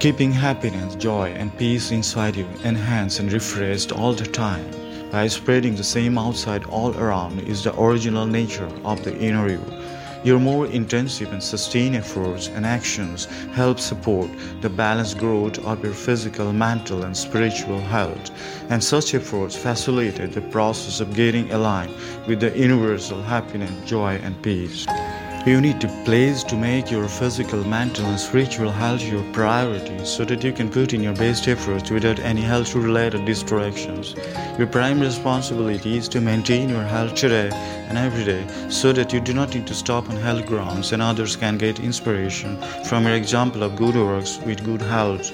keeping happiness, joy, and peace inside you, enhanced and refreshed all the time. By spreading the same outside all around is the original nature of the inner you. Your more intensive and sustained efforts and actions help support the balanced growth of your physical, mental, and spiritual health. And such efforts facilitate the process of getting aligned with the universal happiness, joy, and peace. You need a place to make your physical, mental, and spiritual health your priority so that you can put in your best efforts without any health related distractions. Your prime responsibility is to maintain your health today and every day so that you do not need to stop on health grounds and others can get inspiration from your example of good works with good health.